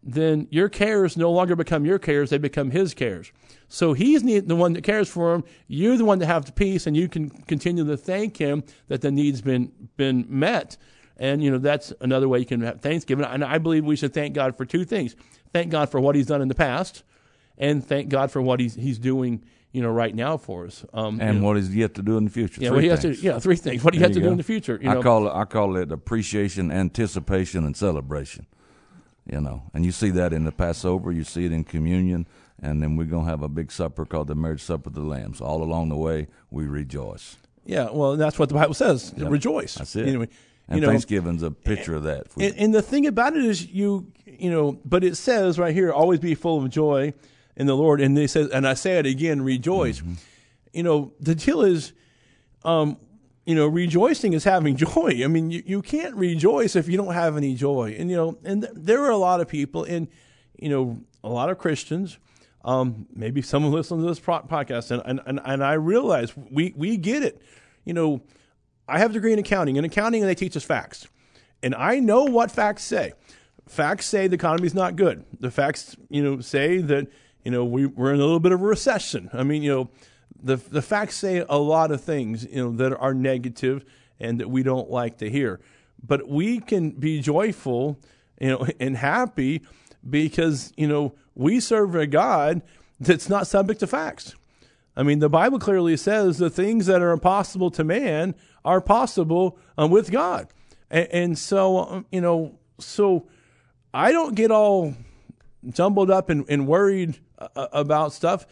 then your cares no longer become your cares; they become His cares. So He's the one that cares for him. You're the one that have the peace, and you can continue to thank Him that the need's been been met. And you know that's another way you can have Thanksgiving. And I believe we should thank God for two things: thank God for what He's done in the past, and thank God for what He's He's doing you know, right now for us. Um, and you know, what he's yet to do in the future. Yeah, what he has to, yeah, three things. What he has to go. do in the future. You know? I call it, I call it appreciation, anticipation, and celebration. You know, and you see that in the Passover, you see it in communion, and then we're gonna have a big supper called the marriage supper of the lambs. All along the way, we rejoice. Yeah, well, that's what the Bible says. Yep. Rejoice. That's it. Anyway, and you know, Thanksgiving's a picture of that. And, and the thing about it is, you you know, but it says right here, always be full of joy in the Lord. And they says, and I say it again, rejoice. Mm-hmm. You know, the deal is, um, you know, rejoicing is having [laughs] joy. I mean, you, you can't rejoice if you don't have any joy. And, you know, and th- there are a lot of people and, you know, a lot of Christians, um, maybe someone listens to this podcast and, and, and, and I realize we, we get it. You know, I have a degree in accounting. In accounting, and they teach us facts. And I know what facts say. Facts say the economy is not good. The facts, you know, say that you know, we, we're in a little bit of a recession. I mean, you know, the the facts say a lot of things, you know, that are negative and that we don't like to hear. But we can be joyful, you know, [laughs] and happy because, you know, we serve a God that's not subject to facts. I mean, the Bible clearly says the things that are impossible to man are possible um, with God. And, and so, um, you know, so I don't get all jumbled up and, and worried uh, about stuff.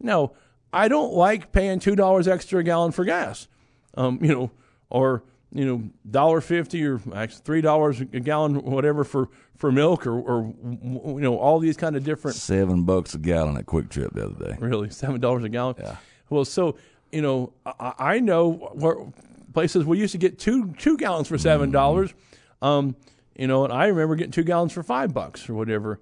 No, I don't like paying two dollars extra a gallon for gas. Um, you know, or you know, dollar fifty or actually three dollars a gallon, whatever for for milk, or, or you know, all these kind of different. Seven bucks a gallon at QuikTrip the other day. Really, seven dollars a gallon. Yeah. Well, so you know, I, I know where places we used to get two two gallons for seven dollars. Mm-hmm. Um, you know, and I remember getting two gallons for five bucks or whatever,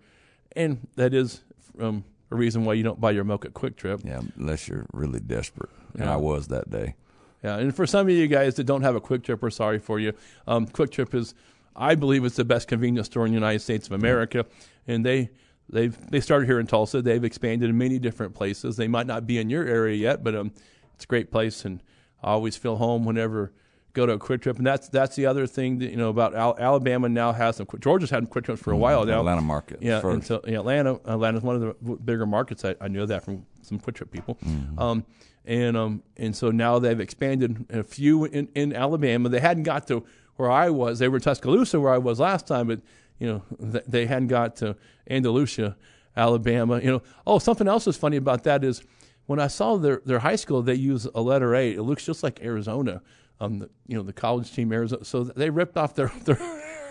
and that is um, a reason why you don't buy your milk at QuikTrip. Yeah, unless you're really desperate. And yeah. I was that day. Yeah, and for some of you guys that don't have a QuikTrip, we're sorry for you. Um, QuikTrip is, I believe, it's the best convenience store in the United States of America, and they they they started here in Tulsa. They've expanded in many different places. They might not be in your area yet, but um, it's a great place, and I always feel home whenever go to a QuikTrip, and that's that's the other thing that you know about Al- Alabama now has some. Georgia's had QuikTrips for a while now. Atlanta market. Yeah, first. and so yeah, Atlanta, Atlanta's one of the w- bigger markets. I, I know that from some QuikTrip people. Um, and um, and so now they've expanded a few in, in Alabama. They hadn't got to where I was. They were in Tuscaloosa where I was last time, but you know th- they hadn't got to Andalusia, Alabama. You know, oh, something else was funny about that is when I saw their their high school, they use a letter A. It looks just like Arizona. Um, the, you know, the college team Arizona. So they ripped off their [laughs] their.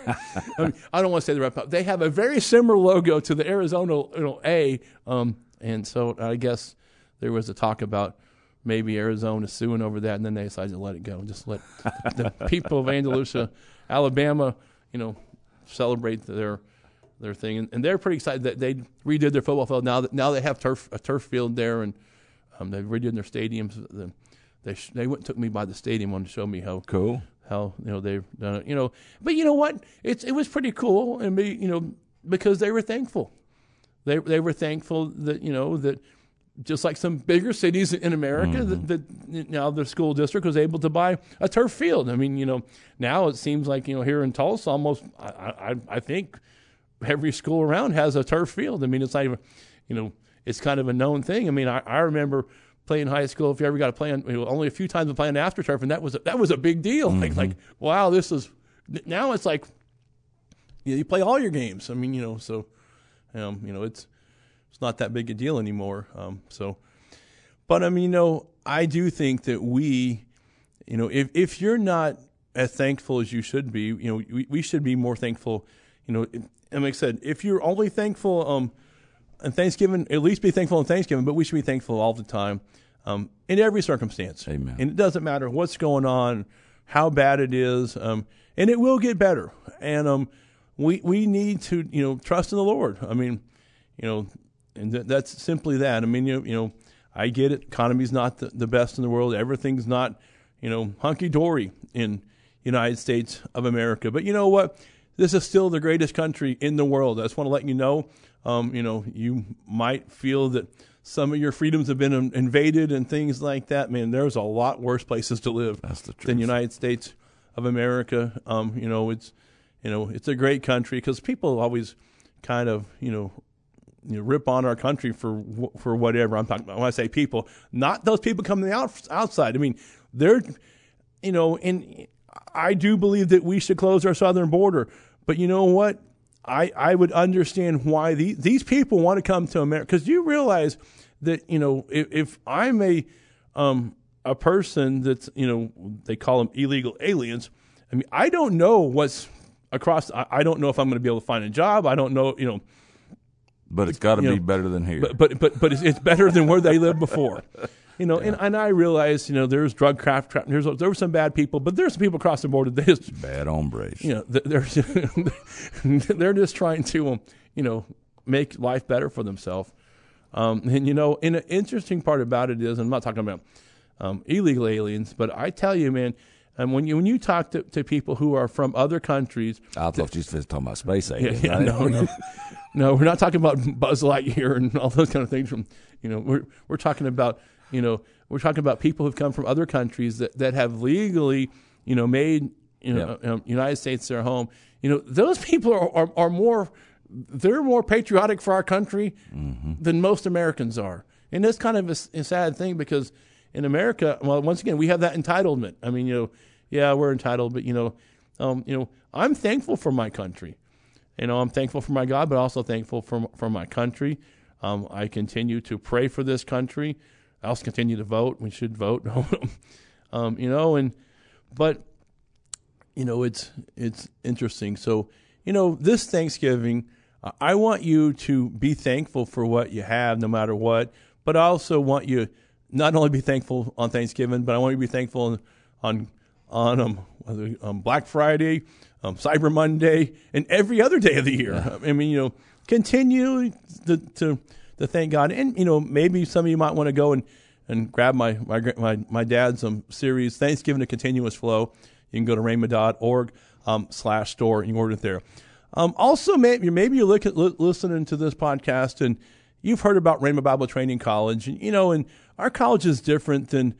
I, mean, I don't want to say the ripped off. They have a very similar logo to the Arizona you know, A. Um, and so I guess there was a talk about maybe Arizona suing over that, and then they decided to let it go. and Just let the people of Andalusia, Alabama, you know, celebrate their their thing, and, and they're pretty excited that they redid their football field. Now that now they have turf a turf field there, and um, they've redone their stadiums. The, they sh- they went took me by the stadium and showed me how cool. how you know they've done it. You know, but you know what? It's it was pretty cool, and be you know because they were thankful. They they were thankful that you know that just like some bigger cities in America, mm-hmm. that, that now the school district was able to buy a turf field. I mean, you know, now it seems like you know here in Tulsa, almost I I, I think every school around has a turf field. I mean, it's not even, you know, it's kind of a known thing. I mean, I, I remember playing high school. If you ever got to play on, you know, only a few times I playing after turf, and that was a, that was a big deal. Like like wow, this is now it's like you, know, you play all your games. I mean, you know, so um, you know, it's it's not that big a deal anymore. Um, so, but I mean, you know, I do think that we, you know, if if you're not as thankful as you should be, you know, we, we should be more thankful. You know, and like I said, if you're only thankful um, on Thanksgiving, at least be thankful on Thanksgiving, but we should be thankful all the time, um, in every circumstance. Amen. And it doesn't matter what's going on, how bad it is, um, and it will get better. And um, we we need to you know trust in the Lord. I mean, you know, and th- that's simply that. I mean, you you know, I get it. Economy's not the, the best in the world. Everything's not you know hunky dory in United States of America. But you know what? This is still the greatest country in the world. I just want to let you know. Um, you know, you might feel that some of your freedoms have been in- invaded and things like that. Man, there's a lot worse places to live That's the than truth. United States of America. Um, you know, it's you know it's a great country because people always kind of you know you know, rip on our country for for whatever. I'm talking about when I say people, not those people coming out, outside. I mean, they're you know, and I do believe that we should close our southern border. But you know what? I, I would understand why these, these people want to come to America because you realize that you know if, if I'm a um, a person that's you know they call them illegal aliens. I mean I don't know what's across. I, I don't know if I'm going to be able to find a job. I don't know you know But it's got to be know, better than here. but but but but it's, it's better than where they lived before. [laughs] You know, and, and I realize, you know, there's drug craft, there's there were some bad people, but there's some people across the border that just, Bad hombres. you know, th- they're [laughs] they're just trying to, um, you know, make life better for themselves. Um, and you know, and an interesting part about it is, I'm not talking about um, illegal aliens, but I tell you, man, and when you when you talk to, to people who are from other countries, I thought you were talking about space yeah, aliens. yeah, right? no, [laughs] no, no. We're not talking about Buzz Lightyear and all those kind of things. From you know, we're we're talking about you know we're talking about people who've come from other countries that, that have legally you know made you know um, United States their home. You know, those people are are, are more they're more patriotic for our country than most Americans are, and that's kind of a sad thing because in America, well, once again, we have that entitlement. I mean, you know, yeah, we're entitled, but you know, um, you know, I'm thankful for my country. You know, I'm thankful for my God, but also thankful for for my country. Um, I continue to pray for this country. I also continue to vote. We should vote. [laughs] um, you know, and but you know, it's it's interesting. So, you know, this Thanksgiving, uh, I want you to be thankful for what you have, no matter what. But I also want you not only be thankful on Thanksgiving, but I want you to be thankful on on on um, whether, um Black Friday, um, Cyber Monday, and every other day of the year. I mean, you know, continue to, to to thank God, and you know, maybe some of you might want to go and and grab my my my, my dad's um, series Thanksgiving to Continuous Flow. You can go to rhema.org um, slash store and you order it there. Um, also, maybe maybe you're look at, li- listening to this podcast and you've heard about Rhema Bible Training College, and you know, and our college is different than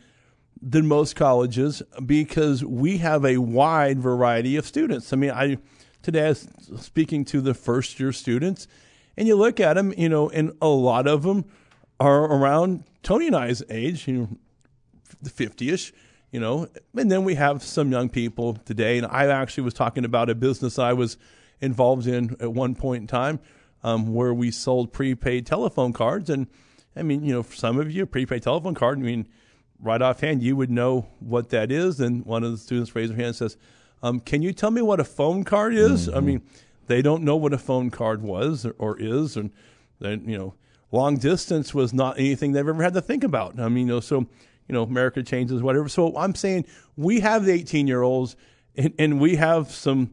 than most colleges because we have a wide variety of students. I mean, I today I was speaking to the first year students, and you look at them, you know, and a lot of them are around Tony and I's age, you know, the 50ish, you know, and then we have some young people today. And I actually was talking about a business I was involved in at one point in time um, where we sold prepaid telephone cards. And I mean, you know, for some of you, a prepaid telephone card, I mean, right offhand, you would know what that is. And one of the students raised their hand and says, um, Can you tell me what a phone card is? Mm-hmm. I mean, they don't know what a phone card was or, or is. And then, you know, long distance was not anything they've ever had to think about. I mean, you know, so you know, America changes, whatever. So I'm saying we have the 18 year olds and, and, we have some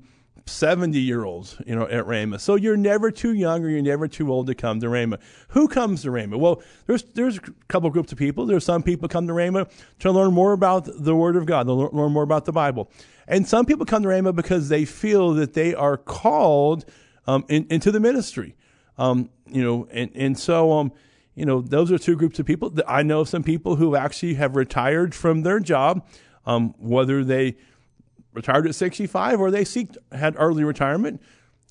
70 year olds, you know, at Rhema. So you're never too young or you're never too old to come to Rhema. Who comes to Rhema? Well, there's, there's a couple groups of people. There's some people come to Rhema to learn more about the Word of God, to learn more about the Bible. And some people come to Rhema because they feel that they are called um, in, into the ministry. Um, you know, and, and so, um, you know, those are two groups of people. I know some people who actually have retired from their job, um, whether they retired at 65 or they seek, had early retirement,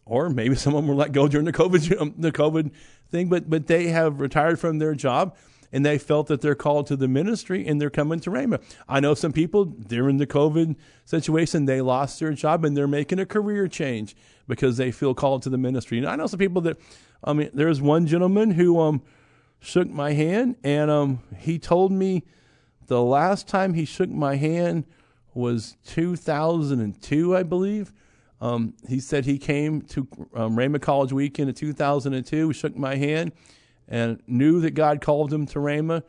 or maybe some of them were let go during the COVID, um, the COVID thing, but, but they have retired from their job and they felt that they're called to the ministry and they're coming to Rhema. I know some people during the COVID situation, they lost their job and they're making a career change because they feel called to the ministry. And I know some people that, I mean, there's one gentleman who, um, shook my hand, and um, he told me the last time he shook my hand was 2002, I believe. Um, he said he came to um, Rhema College weekend in 2002, shook my hand, and knew that God called him to Rhema.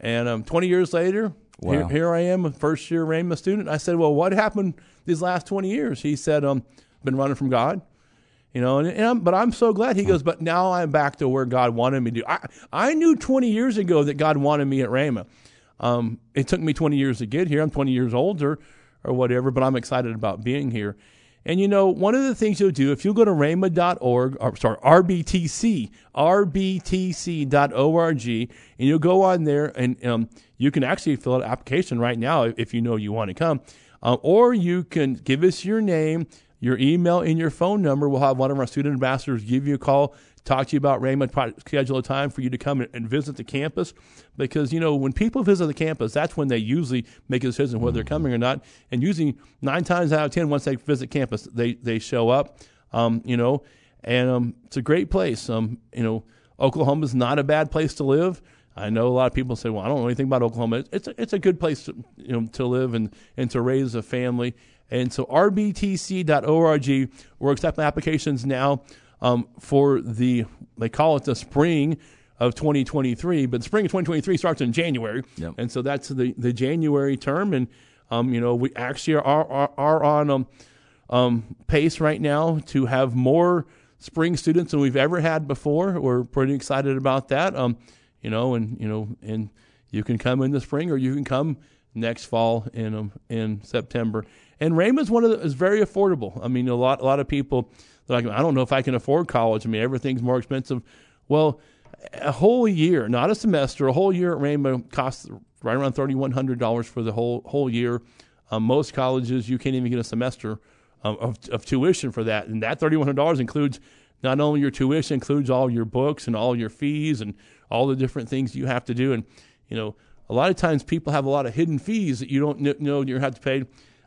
And um, 20 years later, wow. here, here, I am, a first year Rhema student. I said, Well, what happened these last 20 years? He said, um, Been running from God. You know, and, and I'm, but I'm so glad he goes. But now I'm back to where God wanted me to. I I knew 20 years ago that God wanted me at Rhema. Um, it took me 20 years to get here. I'm 20 years older, or whatever. But I'm excited about being here. And you know, one of the things you'll do if you go to rhema.org, or sorry, RBTC, RBTC.org, and you'll go on there and um, you can actually fill out an application right now if you know you want to come. Uh, or you can give us your name your email and your phone number. We'll have one of our student ambassadors give you a call, talk to you about Rhema, schedule a time for you to come and visit the campus. Because, you know, when people visit the campus, that's when they usually make a decision whether they're coming or not. And usually nine times out of 10, once they visit campus, they, they show up, um, you know, and um, it's a great place. Um, you know, Oklahoma is not a bad place to live. I know a lot of people say, "Well, I don't know anything about Oklahoma." It's a, it's a good place to you know to live and and to raise a family. And so rbtc.org, we're accepting applications now um, for the, they call it the spring of 2023, but the spring of 2023 starts in January. Yep. And so that's the, the January term. And, um, you know, we actually are, are, are on um, um, pace right now to have more spring students than we've ever had before. We're pretty excited about that. Um, you know, and, you know, and you can come in the spring or you can come next fall in, um, in September. And Rhema's one of the, is very affordable. I mean, a lot a lot of people like I don't know if I can afford college. I mean, everything's more expensive. Well, a whole year, not a semester, a whole year at Rhema costs right around thirty one hundred dollars for the whole whole year. Um, most colleges you can't even get a semester um, of, of tuition for that, and that thirty one hundred dollars includes not only your tuition, includes all your books and all your fees and all the different things you have to do. And you know, a lot of times people have a lot of hidden fees that you don't know you have to pay.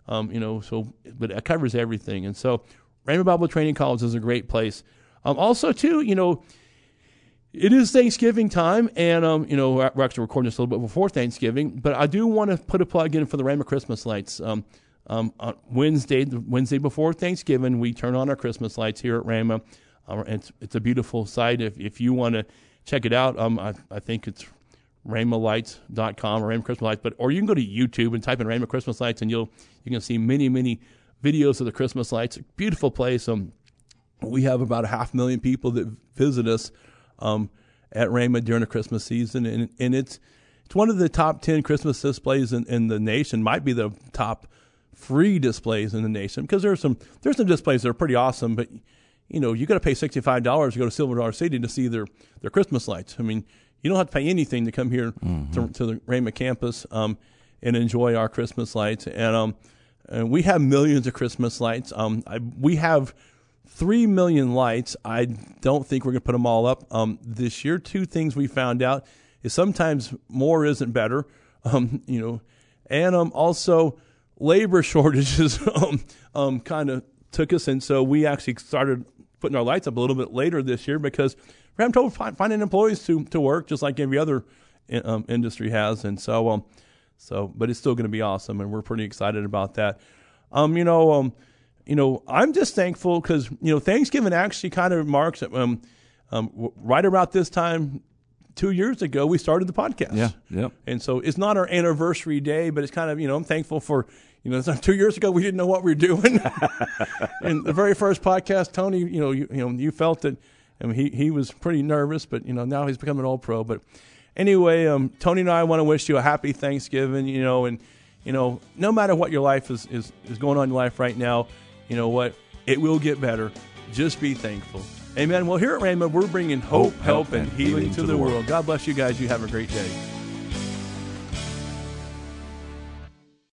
Um, you know, so but it covers everything. And so Rhema Bible Training College is a great place. Um, also, too, you know, it is Thanksgiving time, and um, you know we're actually recording this a little bit before Thanksgiving. But I do want to put a plug in for the Rhema Christmas lights. Um, um, on Wednesday, the Wednesday before Thanksgiving, we turn on our Christmas lights here at Rhema. Uh, it's, it's a beautiful sight. If if you want to check it out, um, I, I think it's rhemalights.com or Rhema Christmas Lights, but or you can go to YouTube and type in Rhema Christmas Lights, and you'll you can see many many videos of the Christmas lights. Beautiful place. Um, we have about a half million people that visit us um, at Rhema during the Christmas season, and and it's it's one of the top ten Christmas displays in, in the nation. Might be the top free displays in the nation because there's some there's some displays that are pretty awesome, but you know you got to pay sixty five dollars to go to Silver Dollar City to see their their Christmas lights. I mean you don't have to pay anything to come here mm-hmm. to, to, the Rhema campus. Um, and enjoy our Christmas lights. And um, and we have millions of Christmas lights. Um, I, we have three million lights. I don't think we're going to put them all up um, this year. Two things we found out is sometimes more isn't better. [laughs] Um, you know, and um, also labor [laughs] shortages [laughs] um, um, kind of took us, and so we actually started putting our lights up a little bit later this year because we're having trouble finding employees to to work, just like every other um, industry has, and so um, so, but it's still going to be awesome, and we're pretty excited about that. Um, you know, um, you know, I'm just thankful because you know Thanksgiving actually kind of marks um, um, right about this time two years ago we started the podcast. Yeah, yeah. And so it's not our anniversary day, but it's kind of you know I'm thankful for you know two years ago we didn't know what we were doing. [laughs] and the very first podcast, Tony, you know, you, you know, you felt that. I mean, he he was pretty nervous, but you know now he's become an all pro. But anyway, um, Tony and I want to wish you a happy Thanksgiving. You know, and you know, no matter what your life is is, is going on in your life right now, you know what, it will get better. Just be thankful. Amen. Well, here at Rhema, we're bringing hope, help, and healing, healing to, to the world. world. God bless you guys. You have a great day.